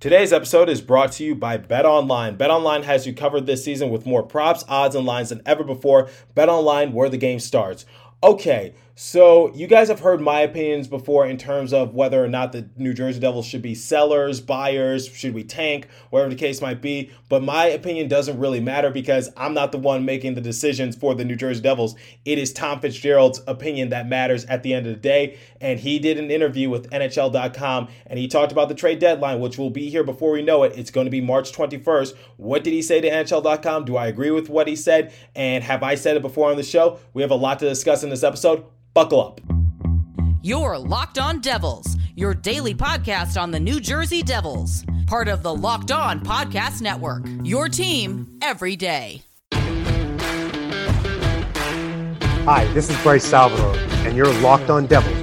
Today's episode is brought to you by BetOnline. BetOnline has you covered this season with more props, odds, and lines than ever before. BetOnline, where the game starts. Okay, so, you guys have heard my opinions before in terms of whether or not the New Jersey Devils should be sellers, buyers, should we tank, whatever the case might be. But my opinion doesn't really matter because I'm not the one making the decisions for the New Jersey Devils. It is Tom Fitzgerald's opinion that matters at the end of the day. And he did an interview with NHL.com and he talked about the trade deadline, which will be here before we know it. It's going to be March 21st. What did he say to NHL.com? Do I agree with what he said? And have I said it before on the show? We have a lot to discuss in this episode. Buckle up. You're Locked On Devils, your daily podcast on the New Jersey Devils, part of the Locked On Podcast Network. Your team every day. Hi, this is Bryce Salvador, and you're Locked On Devils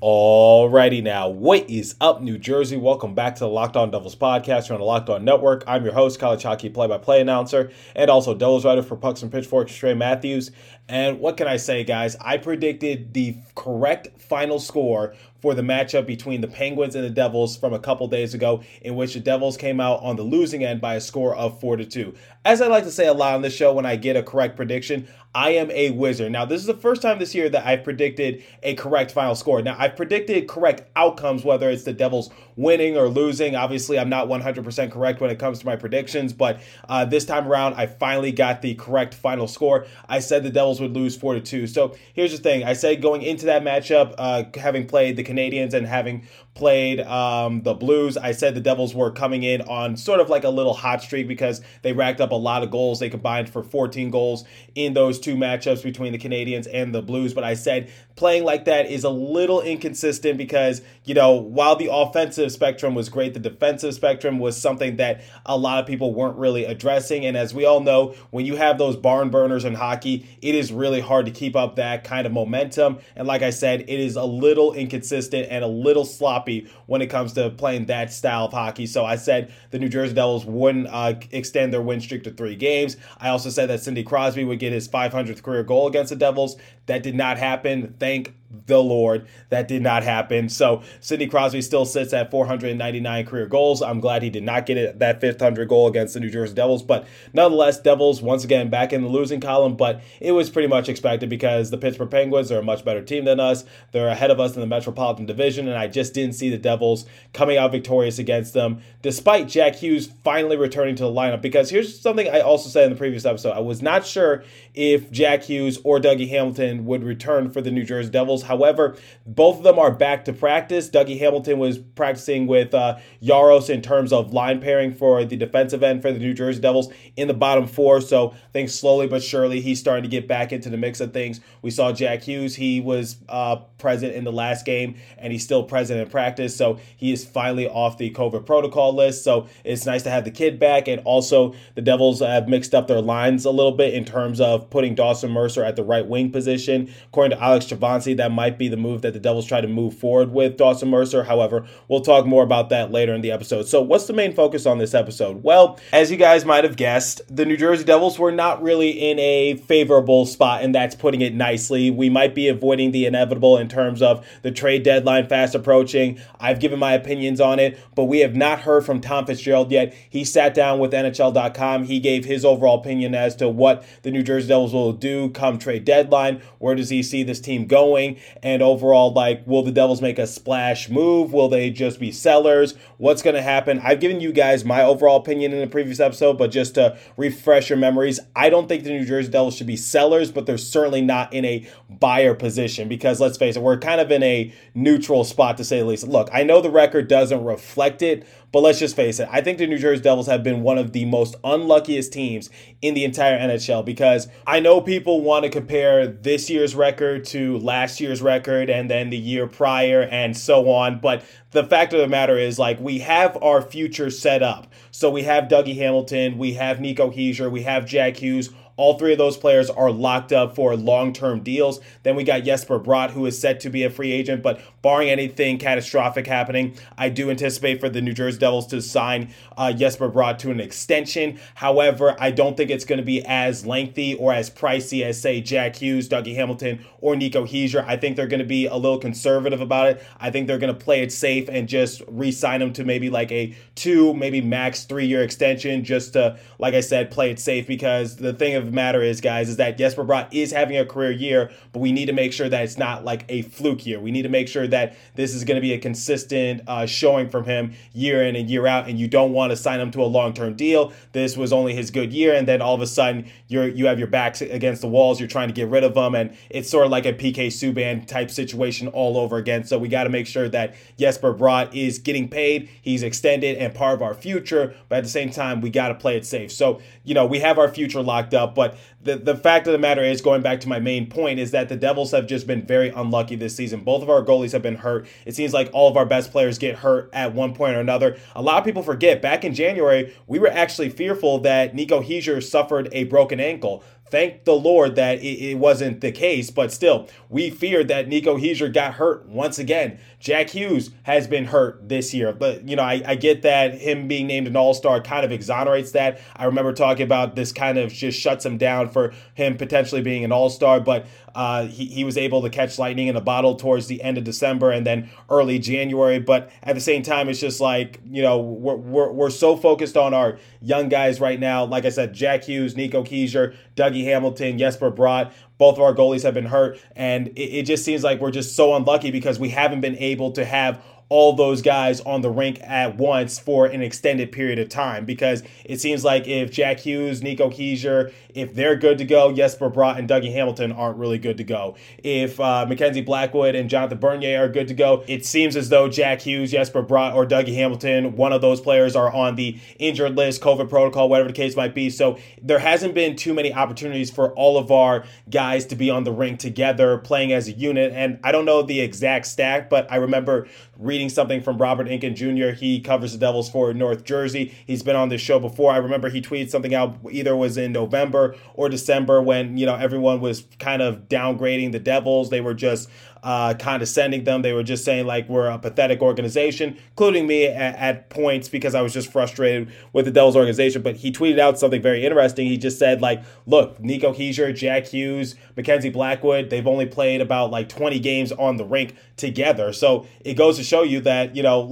Alrighty now, what is up, New Jersey? Welcome back to the Locked On Devils podcast here on the Locked On Network. I'm your host, college hockey play-by-play announcer, and also Devils writer for Pucks and Pitchforks, Trey Matthews. And what can I say, guys? I predicted the correct final score for the matchup between the Penguins and the Devils from a couple days ago, in which the Devils came out on the losing end by a score of 4 to 2. As I like to say a lot on this show when I get a correct prediction, I am a wizard. Now, this is the first time this year that I've predicted a correct final score. Now, I've predicted correct outcomes, whether it's the Devils winning or losing. Obviously, I'm not 100% correct when it comes to my predictions, but uh, this time around, I finally got the correct final score. I said the Devils would lose 4 to 2. So here's the thing I said going into that matchup, uh, having played the Canadiens and having played um, the Blues, I said the Devils were coming in on sort of like a little hot streak because they racked up a lot of goals. They combined for 14 goals in those two matchups between the Canadiens and the Blues. But I said playing like that is a little inconsistent because, you know, while the offensive spectrum was great, the defensive spectrum was something that a lot of people weren't really addressing. And as we all know, when you have those barn burners in hockey, it is really hard to keep up that kind of momentum. And like I said, it is a little inconsistent and a little sloppy when it comes to playing that style of hockey. So I said the New Jersey Devils wouldn't uh, extend their win streak to three games. I also said that Sidney Crosby would get his 500th career goal against the Devils. That did not happen. Thank the Lord. That did not happen. So Sidney Crosby still sits at 499 career goals. I'm glad he did not get it, that 500 goal against the New Jersey Devils. But nonetheless, Devils once again back in the losing column. But it was pretty much expected because the Pittsburgh Penguins are a much better team than us. They're ahead of us in the Metropolitan Division, and I just didn't see the Devils coming out victorious against them, despite Jack Hughes finally returning to the lineup. Because here's something I also said in the previous episode: I was not sure if Jack Hughes or Dougie Hamilton would return for the New Jersey Devils. However, both of them are back to practice. Dougie Hamilton was practicing with uh, Jaros in terms of line pairing for the defensive end for the New Jersey Devils in the bottom four. So I think slowly but surely he's starting to get back into the mix of things. We saw Jack Hughes. He was uh, present in the last game and he's still present in practice. So he is finally off the COVID protocol list. So it's nice to have the kid back. And also, the Devils have mixed up their lines a little bit in terms of putting Dawson Mercer at the right wing position. According to Alex Chavancy, that might be the move that the Devils try to move forward with Dawson Mercer. However, we'll talk more about that later in the episode. So, what's the main focus on this episode? Well, as you guys might have guessed, the New Jersey Devils were not really in a favorable spot, and that's putting it nicely. We might be avoiding the inevitable in terms of the trade deadline fast approaching. I've given my opinions on it, but we have not heard from Tom Fitzgerald yet. He sat down with NHL.com. He gave his overall opinion as to what the New Jersey Devils will do come trade deadline. Where does he see this team going? And overall, like, will the Devils make a splash move? Will they just be sellers? What's going to happen? I've given you guys my overall opinion in the previous episode, but just to refresh your memories, I don't think the New Jersey Devils should be sellers, but they're certainly not in a buyer position because let's face it, we're kind of in a neutral spot to say the least. Look, I know the record doesn't reflect it, but let's just face it. I think the New Jersey Devils have been one of the most unluckiest teams in the entire NHL because I know people want to compare this year's record to last year's record and then the year prior and so on. But the fact of the matter is, like, we have our future set up. So we have Dougie Hamilton, we have Nico Hischier, we have Jack Hughes All three of those players are locked up for long term deals. Then we got Jesper Bratt, who is set to be a free agent, but barring anything catastrophic happening, I do anticipate for the New Jersey Devils to sign uh, Jesper Bratt to an extension. However, I don't think it's going to be as lengthy or as pricey as, say, Jack Hughes, Dougie Hamilton, or Nico Hischier. I think they're going to be a little conservative about it. I think they're going to play it safe and just re sign him to maybe like a two, maybe max three year extension just to, like I said, play it safe because the thing of the matter is, guys, is that Jesper Bratt is having a career year, but we need to make sure that it's not like a fluke year. We need to make sure that this is going to be a consistent uh, showing from him year in and year out, and you don't want to sign him to a long term deal. This was only his good year, and then all of a sudden you're you have your backs against the walls. You're trying to get rid of him, and it's sort of like a PK Subban type situation all over again. So we got to make sure that Jesper Bratt is getting paid. He's extended and part of our future, but at the same time, we got to play it safe. So you know we have our future locked up, but the the fact of the matter is, going back to my main point, is that the Devils have just been very unlucky this season. Both of our goalies have been hurt. It seems like all of our best players get hurt at one point or another. A lot of people forget back in January, we were actually fearful that Nico Hischier suffered a broken ankle. Thank the Lord that it, it, wasn't the case, but still, we feared that Nico Hischier got hurt once again. Jack Hughes has been hurt this year, but you know, I, I get that him being named an All Star kind of exonerates that. I remember talking about this kind of just shuts him down for him potentially being an All Star, but uh, he, he was able to catch lightning in a bottle towards the end of December and then early January. But at the same time, it's just like, you know, we're, we're, we're so focused on our young guys right now. Like I said, Jack Hughes, Nico Hischier, Dougie Hamilton, Jesper Bratt. Both of our goalies have been hurt. And it, it just seems like we're just so unlucky because we haven't been able to have all those guys on the rink at once for an extended period of time because it seems like if Jack Hughes, Nico Hischier, if they're good to go, Jesper Bratt and Dougie Hamilton aren't really good to go. If uh, Mackenzie Blackwood and Jonathan Bernier are good to go, it seems as though Jack Hughes, Jesper Bratt, or Dougie Hamilton, one of those players are on the injured list, COVID protocol, whatever the case might be. So there hasn't been too many opportunities for all of our guys to be on the rink together, playing as a unit. And I don't know the exact stack, but I remember reading something from Robert Inkin Jr. He covers the Devils for North Jersey. He's been on this show before. I remember he tweeted something out either was in November or December when, you know, everyone was kind of downgrading the Devils. They were just uh, condescending them. They were just saying like we're a pathetic organization, including me at, at, points because I was just frustrated with the Devils organization. But he tweeted out something very interesting. He just said like, look, Nico Hischier, Jack Hughes, Mackenzie Blackwood, they've only played about like 20 games on the rink together. So it goes to show you that you know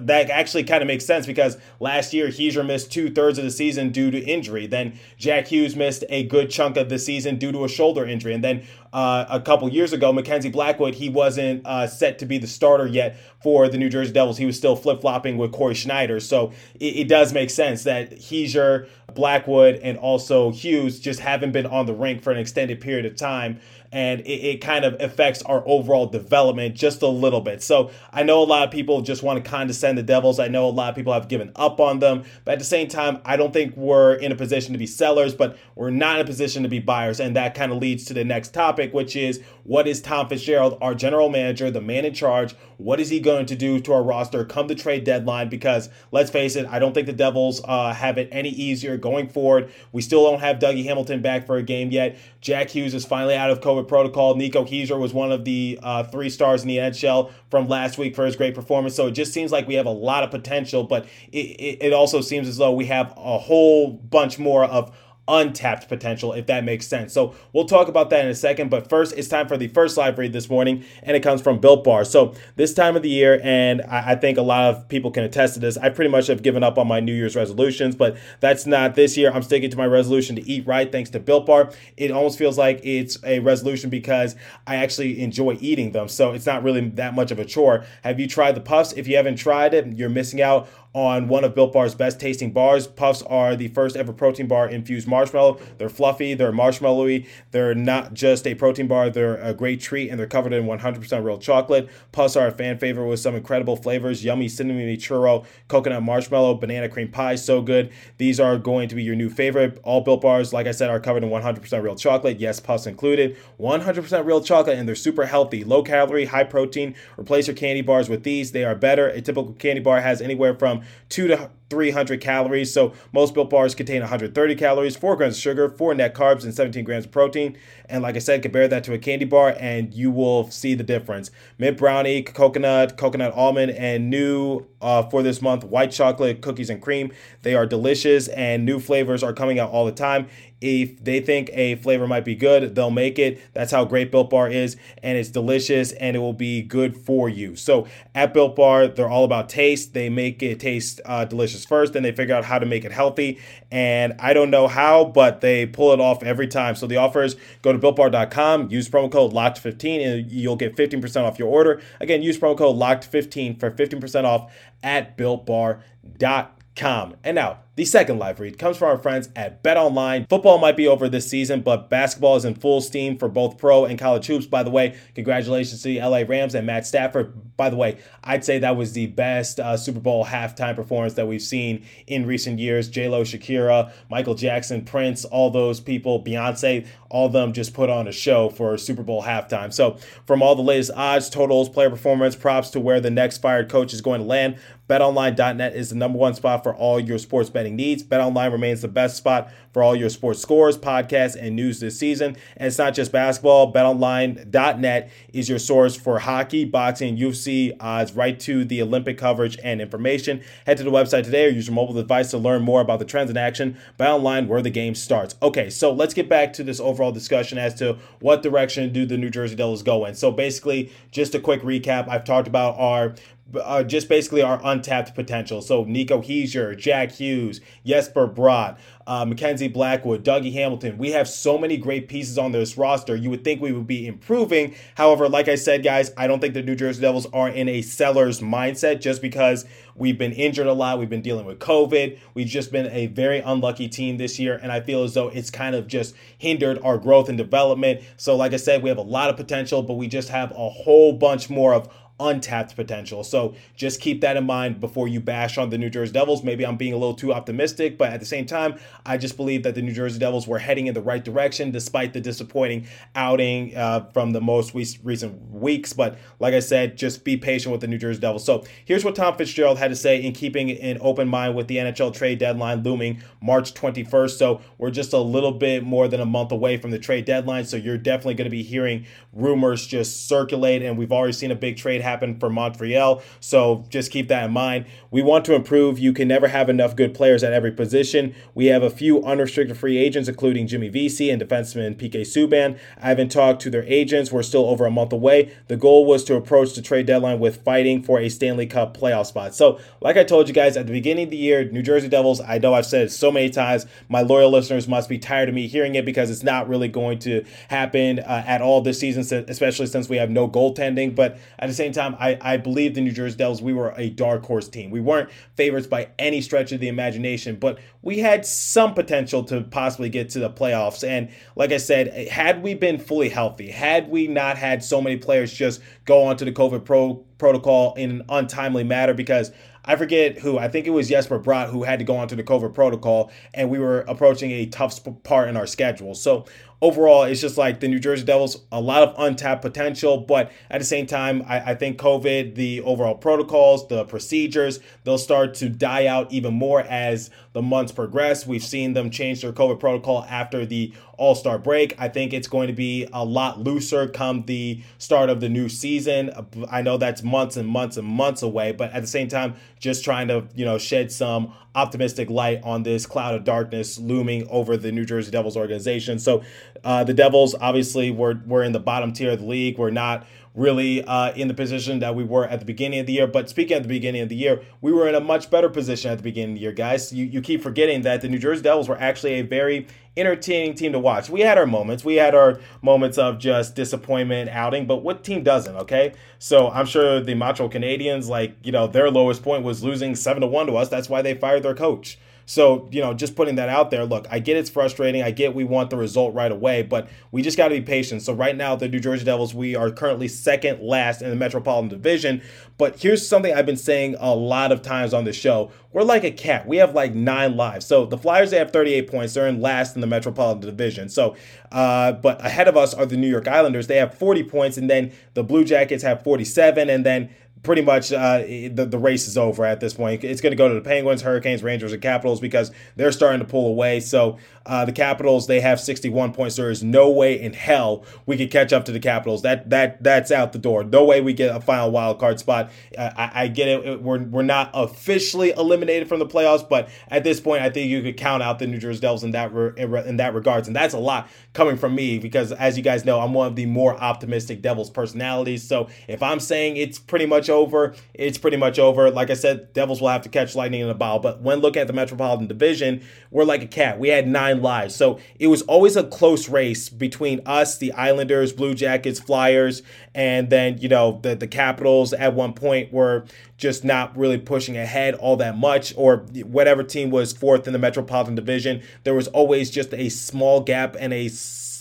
that actually kind of makes sense because last year Hischier missed two thirds of the season due to injury. Then Jack Hughes missed a good chunk of the season due to a shoulder injury, and then uh, a couple years ago, Mackenzie Blackwood, he wasn't uh, set to be the starter yet for the New Jersey Devils. He was still flip flopping with Cory Schneider. So it, it, does make sense that Hischier, Blackwood, and also Hughes just haven't been on the rink for an extended period of time and it, it, kind of affects our overall development just a little bit. So I know a lot of people just want to condescend the Devils. I know a lot of people have given up on them, but at the same time, I don't think we're in a position to be sellers, but we're not in a position to be buyers. And that kind of leads to the next topic, which is what is Tom Fitzgerald, our general manager, the man in charge? What is he going to do to our roster come the trade deadline? Because let's face it, I don't think the Devils uh, have it any easier going forward. We still don't have Dougie Hamilton back for a game yet. Jack Hughes is finally out of COVID protocol. Nico Hischier was one of the uh, three stars in the NHL from last week for his great performance. So it just seems like we have a lot of potential, but it, it, it also seems as though we have a whole bunch more of untapped potential, if that makes sense. So we'll talk about that in a second. But first, it's time for the first live read this morning, and it comes from Built Bar. So this time of the year, and I, I think a lot of people can attest to this, I pretty much have given up on my New Year's resolutions, but that's not this year. I'm sticking to my resolution to eat right thanks to Built Bar. It almost feels like it's a resolution because I actually enjoy eating them. So it's not really that much of a chore. Have you tried the puffs? If you haven't tried it, you're missing out on one of Built Bar's best tasting bars. Puffs are the first ever protein bar infused marshmallow. They're fluffy, they're marshmallowy, they're not just a protein bar, they're a great treat, and they're covered in 100% real chocolate. Puffs are a fan favorite with some incredible flavors yummy cinnamon churro, coconut marshmallow, banana cream pie. So good. These are going to be your new favorite. All Built Bars, like I said, are covered in 100% real chocolate. Yes, Puffs included. 100% real chocolate, and they're super healthy, low calorie, high protein. Replace your candy bars with these. They are better. A typical candy bar has anywhere from two to 300 calories. So most built bars contain 130 calories, 4 grams of sugar, 4 net carbs, and 17 grams of protein. And like I said, compare that to a candy bar and you will see the difference. Mint brownie, coconut, coconut almond, and new uh, for this month, white chocolate cookies and cream. They are delicious and new flavors are coming out all the time. If they think a flavor might be good, they'll make it. That's how great Built Bar is, and it's delicious and it will be good for you. So at Built Bar, they're all about taste. They make it taste uh, delicious first, then they figure out how to make it healthy. And I don't know how, but they pull it off every time. So the offers go to builtbar.com, use promo code LOCKED15, and you'll get 15% off your order. Again, use promo code LOCKED15 for 15% off at builtbar.com. And now, the second live read comes from our friends at Bet Online. Football might be over this season, but basketball is in full steam for both pro and college hoops. By the way, congratulations to the LA Rams and Matt Stafford. By the way, I'd say that was the best uh, Super Bowl halftime performance that we've seen in recent years. J Lo, Shakira, Michael Jackson, Prince, all those people, Beyonce, all of them just put on a show for Super Bowl halftime. So, from all the latest odds, totals, player performance, props to where the next fired coach is going to land, BetOnline.net is the number one spot for all your sports betting betting needs. BetOnline remains the best spot for all your sports scores, podcasts, and news this season. And it's not just basketball. BetOnline.net is your source for hockey, boxing, UFC odds, right to the Olympic coverage and information. Head to the website today or use your mobile device to learn more about the trends in action. BetOnline, where the game starts. Okay, so let's get back to this overall discussion as to what direction do the New Jersey Devils go in. So basically, just a quick recap. I've talked about our uh, just basically our untapped potential. So Nico Hischier, Jack Hughes, Jesper Bratt, uh, Mackenzie Blackwood, Dougie Hamilton. We have so many great pieces on this roster. You would think we would be improving. However, like I said, guys, I don't think the New Jersey Devils are in a seller's mindset just because we've been injured a lot. We've been dealing with COVID. We've just been a very unlucky team this year. And I feel as though it's kind of just hindered our growth and development. So, like I said, we have a lot of potential, but we just have a whole bunch more of untapped potential. So just keep that in mind before you bash on the New Jersey Devils. Maybe I'm being a little too optimistic, but at the same time, I just believe that the New Jersey Devils were heading in the right direction despite the disappointing outing uh, from the most recent weeks. But like I said, just be patient with the New Jersey Devils. So here's what Tom Fitzgerald had to say in keeping an open mind with the NHL trade deadline looming March 21st. So we're just a little bit more than a month away from the trade deadline. So you're definitely going to be hearing rumors just circulate, and we've already seen a big trade happen for Montreal. So just keep that in mind. We want to improve. You can never have enough good players at every position. We have a few unrestricted free agents, including Jimmy Vesey and defenseman PK Subban. I haven't talked to their agents. We're still over a month away. The goal was to approach the trade deadline with fighting for a Stanley Cup playoff spot. So, like I told you guys at the beginning of the year, New Jersey Devils, I know I've said it so many times. My loyal listeners must be tired of me hearing it because it's not really going to happen uh, at all this season, especially since we have no goaltending. But at the same time, I, I believe the New Jersey Devils, we were a dark horse team. We weren't favorites by any stretch of the imagination, but we had some potential to possibly get to the playoffs. And like I said, had we been fully healthy, had we not had so many players just go onto the COVID pro protocol in an untimely manner, because I forget who. I think it was Jesper Bratt who had to go onto the COVID protocol, and we were approaching a tough part in our schedule. So overall, it's just like the New Jersey Devils, a lot of untapped potential. But at the same time, I, I, think COVID, the overall protocols, the procedures, they'll start to die out even more as the months progress. We've seen them change their COVID protocol after the All Star break. I think it's going to be a lot looser come the start of the new season. I know that's months and months and months away, but at the same time, just trying to you know shed some optimistic light on this cloud of darkness looming over the New Jersey Devils organization. So uh, the Devils obviously were were in the bottom tier of the league. We're not really uh, in the position that we were at the beginning of the year. But speaking at the beginning of the year, we were in a much better position at the beginning of the year, guys. You, you keep forgetting that the New Jersey Devils were actually a very entertaining team to watch. We had our moments. We had our moments of just disappointment outing, but what team doesn't, okay? So I'm sure the Montreal Canadiens, like, you know, their lowest point was losing 7 to 1 to us. That's why they fired their coach. So, you know, just putting that out there, look, I get it's frustrating. I get we want the result right away, but we just got to be patient. So, right now, the New Jersey Devils, we are currently second last in the Metropolitan Division. But here's something I've been saying a lot of times on the show. We're like a cat. We have like nine lives. So, the Flyers, they have 38 points. They're in last in the Metropolitan Division. So, uh, but ahead of us are the New York Islanders. They have 40 points. And then the Blue Jackets have 47. And then pretty much uh, the, the race is over at this point. It's going to go to the Penguins, Hurricanes, Rangers, and Capitals because they're starting to pull away. So uh, the Capitals, they have 61 points. There is no way in hell we could catch up to the Capitals. That that that's out the door. No way we get a final wild card spot. Uh, I, I, get it. We're we're not officially eliminated from the playoffs, but at this point, I think you could count out the New Jersey Devils in that re- in that regards, and that's a lot coming from me because, as you guys know, I'm one of the more optimistic Devils personalities. So if I'm saying it's pretty much over, it's pretty much over. Like I said, Devils will have to catch lightning in a bottle. But when looking at the Metropolitan Division, we're like a cat. We had nine lives. So it was always a close race between us, the Islanders, Blue Jackets, Flyers, and then, you know, the, the Capitals at one point were just not really pushing ahead all that much, or whatever team was fourth in the Metropolitan Division. There was always just a small gap and a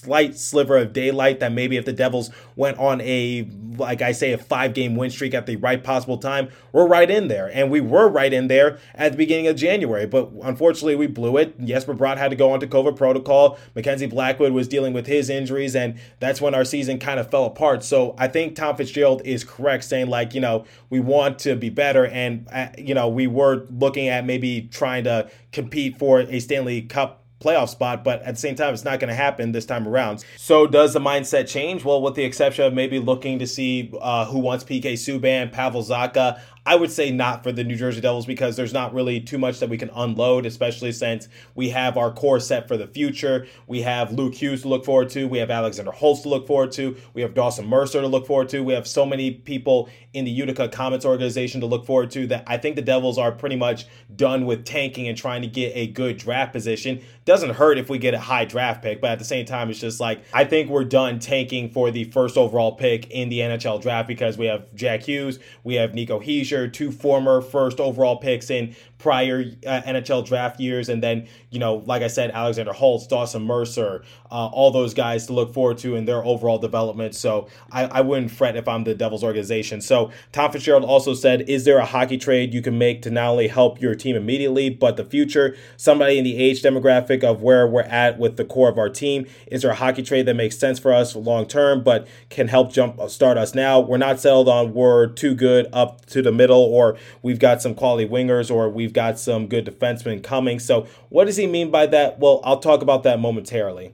slight sliver of daylight that maybe if the Devils went on a, like I say, a five game win streak at the right possible time, we're right in there. And we were right in there at the beginning of January. But unfortunately, we blew it. Jesper Bratt had to go onto COVID protocol. Mackenzie Blackwood was dealing with his injuries, and that's when our season kind of fell apart. So I think Tom Fitzgerald is correct saying, like, you know, we want to be better. And, uh, you know, we were looking at maybe trying to compete for a Stanley Cup playoff spot, but at the same time, it's not going to happen this time around. So, does the mindset change? Well, with the exception of maybe looking to see uh, who wants PK Subban, Pavel Zacha, I would say not for the New Jersey Devils because there's not really too much that we can unload, especially since we have our core set for the future. We have Luke Hughes to look forward to. We have Alexander Holtz to look forward to. We have Dawson Mercer to look forward to. We have so many people in the Utica Comets organization to look forward to that I think the Devils are pretty much done with tanking and trying to get a good draft position. Doesn't hurt if we get a high draft pick, but at the same time, it's just like I think we're done tanking for the first overall pick in the NHL draft because we have Jack Hughes, we have Nico Two former first overall picks in prior uh, NHL draft years, and then you know, like I said, Alexander Holtz, Dawson Mercer, uh, all those guys to look forward to in their overall development. So I, I wouldn't fret if I'm the Devils organization. So Tom Fitzgerald also said, "Is there a hockey trade you can make to not only help your team immediately, but the future? Somebody in the age demographic of where we're at with the core of our team. Is there a hockey trade that makes sense for us long term, but can help jump start us now? We're not settled on we're too good up to the middle, or we've got some quality wingers, or We've got some good defensemen coming. So, what does he mean by that? Well, I'll talk about that momentarily.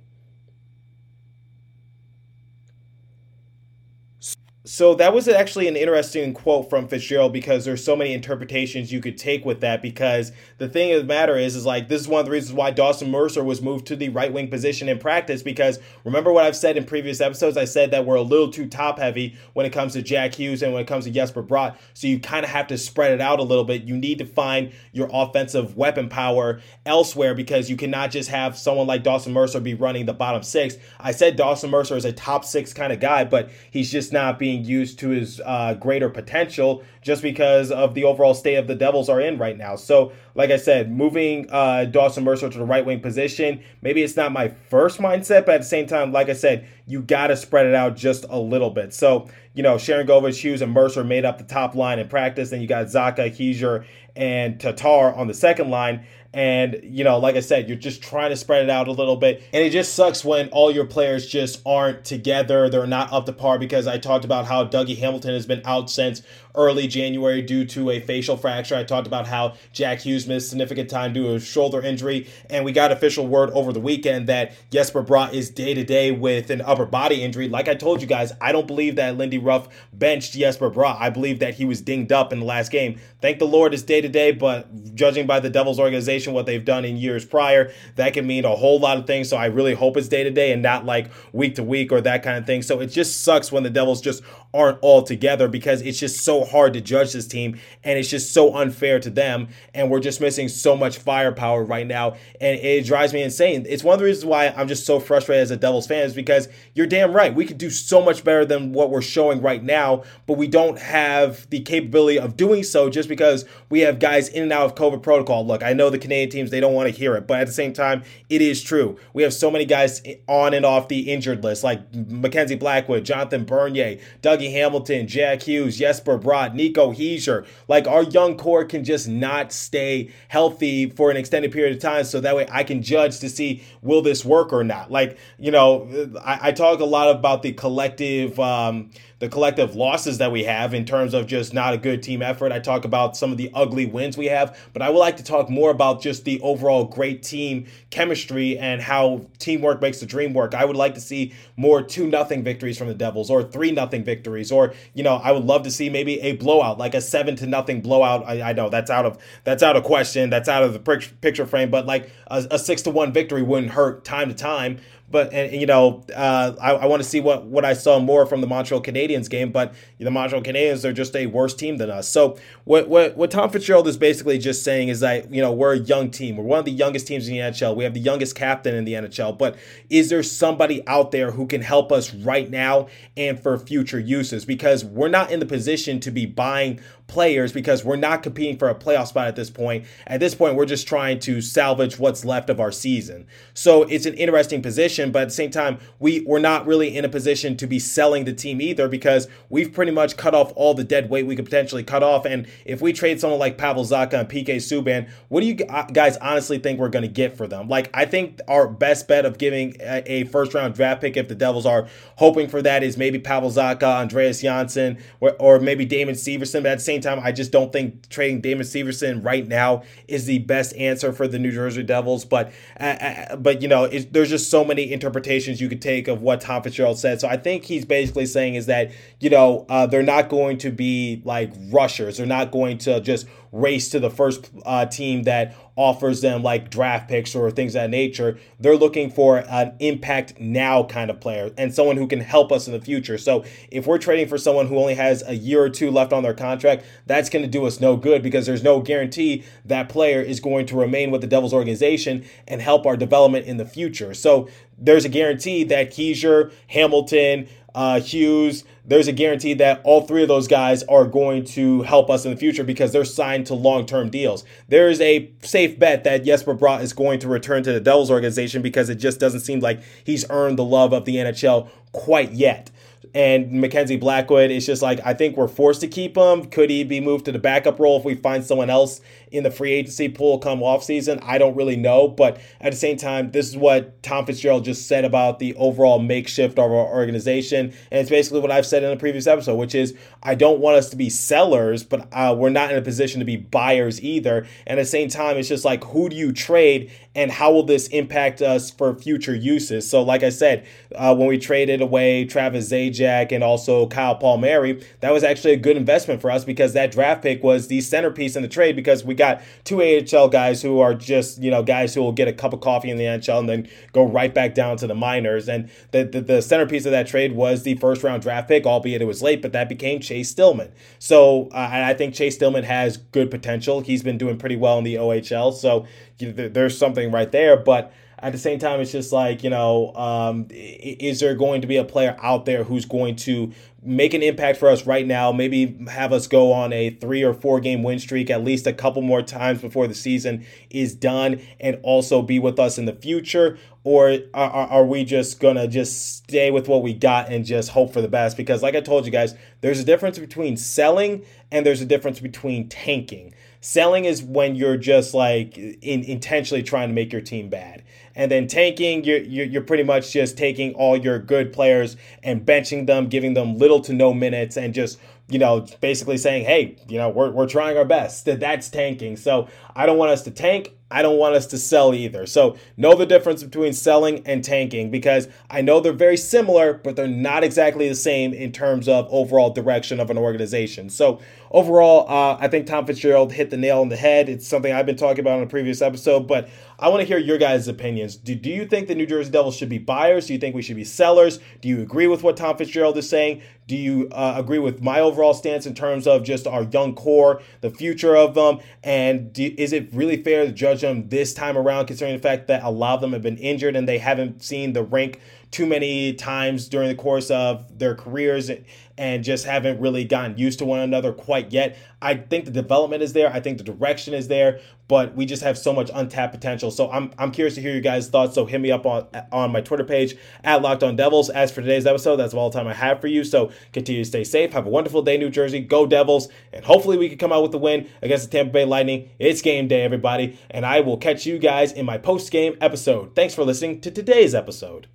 So that was actually an interesting quote from Fitzgerald because there's so many interpretations you could take with that. Because the thing of the matter is, is like this is one of the reasons why Dawson Mercer was moved to the right wing position in practice. Because remember what I've said in previous episodes, I said that we're a little too top heavy when it comes to Jack Hughes and when it comes to Jesper Bratt. So you kind of have to spread it out a little bit. You need to find your offensive weapon power elsewhere because you cannot just have someone like Dawson Mercer be running the bottom six. I said Dawson Mercer is a top six kind of guy, but he's just not being being used to his uh, greater potential just because of the overall state of the Devils are in right now. So, like I said, moving uh, Dawson Mercer to the right wing position, maybe it's not my first mindset, but at the same time, like I said, you got to spread it out just a little bit. So, you know, Sharangovich, Hughes, and Mercer made up the top line in practice. Then you got Zacha, Hischier, and Tatar on the second line. And, you know, like I said, you're just trying to spread it out a little bit. And it just sucks when all your players just aren't together. They're not up to par because I talked about how Dougie Hamilton has been out since early January due to a facial fracture. I talked about how Jack Hughes missed significant time due to a shoulder injury. And we got official word over the weekend that Jesper Bratt is day to day with an upper body injury. Like I told you guys, I don't believe that Lindy Ruff benched Jesper Bratt. I believe that he was dinged up in the last game. Thank the Lord it's day to day, but judging by the Devils organization, what they've done in years prior, that can mean a whole lot of things. So I really hope it's day to day and not like week to week or that kind of thing. So it just sucks when the Devils just aren't all together because it's just so hard to judge this team and it's just so unfair to them and we're just missing so much firepower right now and it drives me insane. It's one of the reasons why I'm just so frustrated as a Devils fan is because you're damn right. We could do so much better than what we're showing right now, but we don't have the capability of doing so just because we have guys in and out of COVID protocol. Look, I know the Canadian teams they don't want to hear it, but at the same time, it is true. We have so many guys on and off the injured list like Mackenzie Blackwood, Jonathan Bernier, Dougie Hamilton, Jack Hughes, Jesper Bratt, Nico Hischier. Like our young core can just not stay healthy for an extended period of time. So that way I can judge to see will this work or not. Like, you know, I, I talk a lot about the collective um, the collective losses that we have in terms of just not a good team effort. I talk about some of the ugly wins we have, but I would like to talk more about just the overall great team chemistry and how teamwork makes the dream work. I would like to see more 2 nothing victories from the Devils or 3 nothing victories or, you know, I would love to see maybe a blowout, like a 7 to nothing blowout. I, I know that's out of that's out of question, that's out of the picture frame, but like a, a 6 to 1 victory wouldn't hurt time to time but and, you know, uh, I, I want to see what what I saw more from the Montreal Canadiens game. But the Montreal Canadiens are just a worse team than us. So what what what Tom Fitzgerald is basically just saying is that you know we're a young team. We're one of the youngest teams in the NHL. We have the youngest captain in the NHL. But is there somebody out there who can help us right now and for future uses? Because we're not in the position to be buying players because we're not competing for a playoff spot at this point. At this point, we're just trying to salvage what's left of our season. So it's an interesting position, but at the same time, we, we're not really in a position to be selling the team either because we've pretty much cut off all the dead weight we could potentially cut off. And if we trade someone like Pavel Zacha and PK Subban, what do you uh, guys honestly think we're going to get for them? Like, I think our best bet of giving a, first round draft pick, if the Devils are hoping for that, is maybe Pavel Zacha, Andreas Johnsson, or, or maybe Damon Severson. But at the same same time, I just don't think trading Damon Severson right now is the best answer for the New Jersey Devils. But uh, uh but you know, it, there's just so many interpretations you could take of what Tom Fitzgerald said. So I think he's basically saying is that you know uh, they're not going to be like rushers. They're not going to just race to the first uh, team that offers them like draft picks or things of that nature. They're looking for an impact now kind of player and someone who can help us in the future. So if we're trading for someone who only has a year or two left on their contract, that's going to do us no good because there's no guarantee that player is going to remain with the Devils organization and help our development in the future. So there's a guarantee that Hischier, Hamilton, uh, Hughes, there's a guarantee that all three of those guys are going to help us in the future because they're signed to long term deals. There is a safe bet that Jesper Bratt is going to return to the Devils organization because it just doesn't seem like he's earned the love of the NHL quite yet and Mackenzie Blackwood is just like I think we're forced to keep him. Could he be moved to the backup role if we find someone else in the free agency pool come off season? I don't really know, but at the same time, this is what Tom Fitzgerald just said about the overall makeshift of our organization, and it's basically what I've said in the previous episode, which is I don't want us to be sellers, but uh, we're not in a position to be buyers either. And at the same time, it's just like who do you trade and how will this impact us for future uses? So, like I said, uh, when we traded away Travis Zajac and also Kyle Palmieri, that was actually a good investment for us because that draft pick was the centerpiece in the trade because we got two AHL guys who are just, you know, guys who will get a cup of coffee in the NHL and then go right back down to the minors. And the, the, the centerpiece of that trade was the first round draft pick, albeit it was late, but that became Chase Stillman. So, uh, I think Chase Stillman has good potential. He's been doing pretty well in the OHL. So, there's something right there. But at the same time, it's just like, you know, um, is there going to be a player out there who's going to make an impact for us right now? Maybe have us go on a three or four game win streak at least a couple more times before the season is done and also be with us in the future? Or are, are we just going to just stay with what we got and just hope for the best? Because, like I told you guys, there's a difference between selling and there's a difference between tanking. Selling is when you're just like in, intentionally trying to make your team bad. And then tanking, you're, you're pretty much just taking all your good players and benching them, giving them little to no minutes, and just you know, basically saying, hey, you know, we're, we're trying our best. That's tanking. So I don't want us to tank. I don't want us to sell either. So know the difference between selling and tanking because I know they're very similar, but they're not exactly the same in terms of overall direction of an organization. So overall, uh, I think Tom Fitzgerald hit the nail on the head. It's something I've been talking about in a previous episode, but I want to hear your guys' opinions. Do, do you think the New Jersey Devils should be buyers? Do you think we should be sellers? Do you agree with what Tom Fitzgerald is saying? Do you uh, agree with my overall stance in terms of just our young core, the future of them? And do, is it really fair to judge them this time around, considering the fact that a lot of them have been injured and they haven't seen the rink too many times during the course of their careers and just haven't really gotten used to one another quite yet. I think the development is there. I think the direction is there, but we just have so much untapped potential. So I'm, I'm curious to hear your guys' thoughts. So hit me up on on my Twitter page at Locked On Devils. As for today's episode, that's all the time I have for you. So continue to stay safe. Have a wonderful day, New Jersey. Go Devils, and hopefully we can come out with the win against the Tampa Bay Lightning. It's game day, everybody, and I will catch you guys in my post game episode. Thanks for listening to today's episode.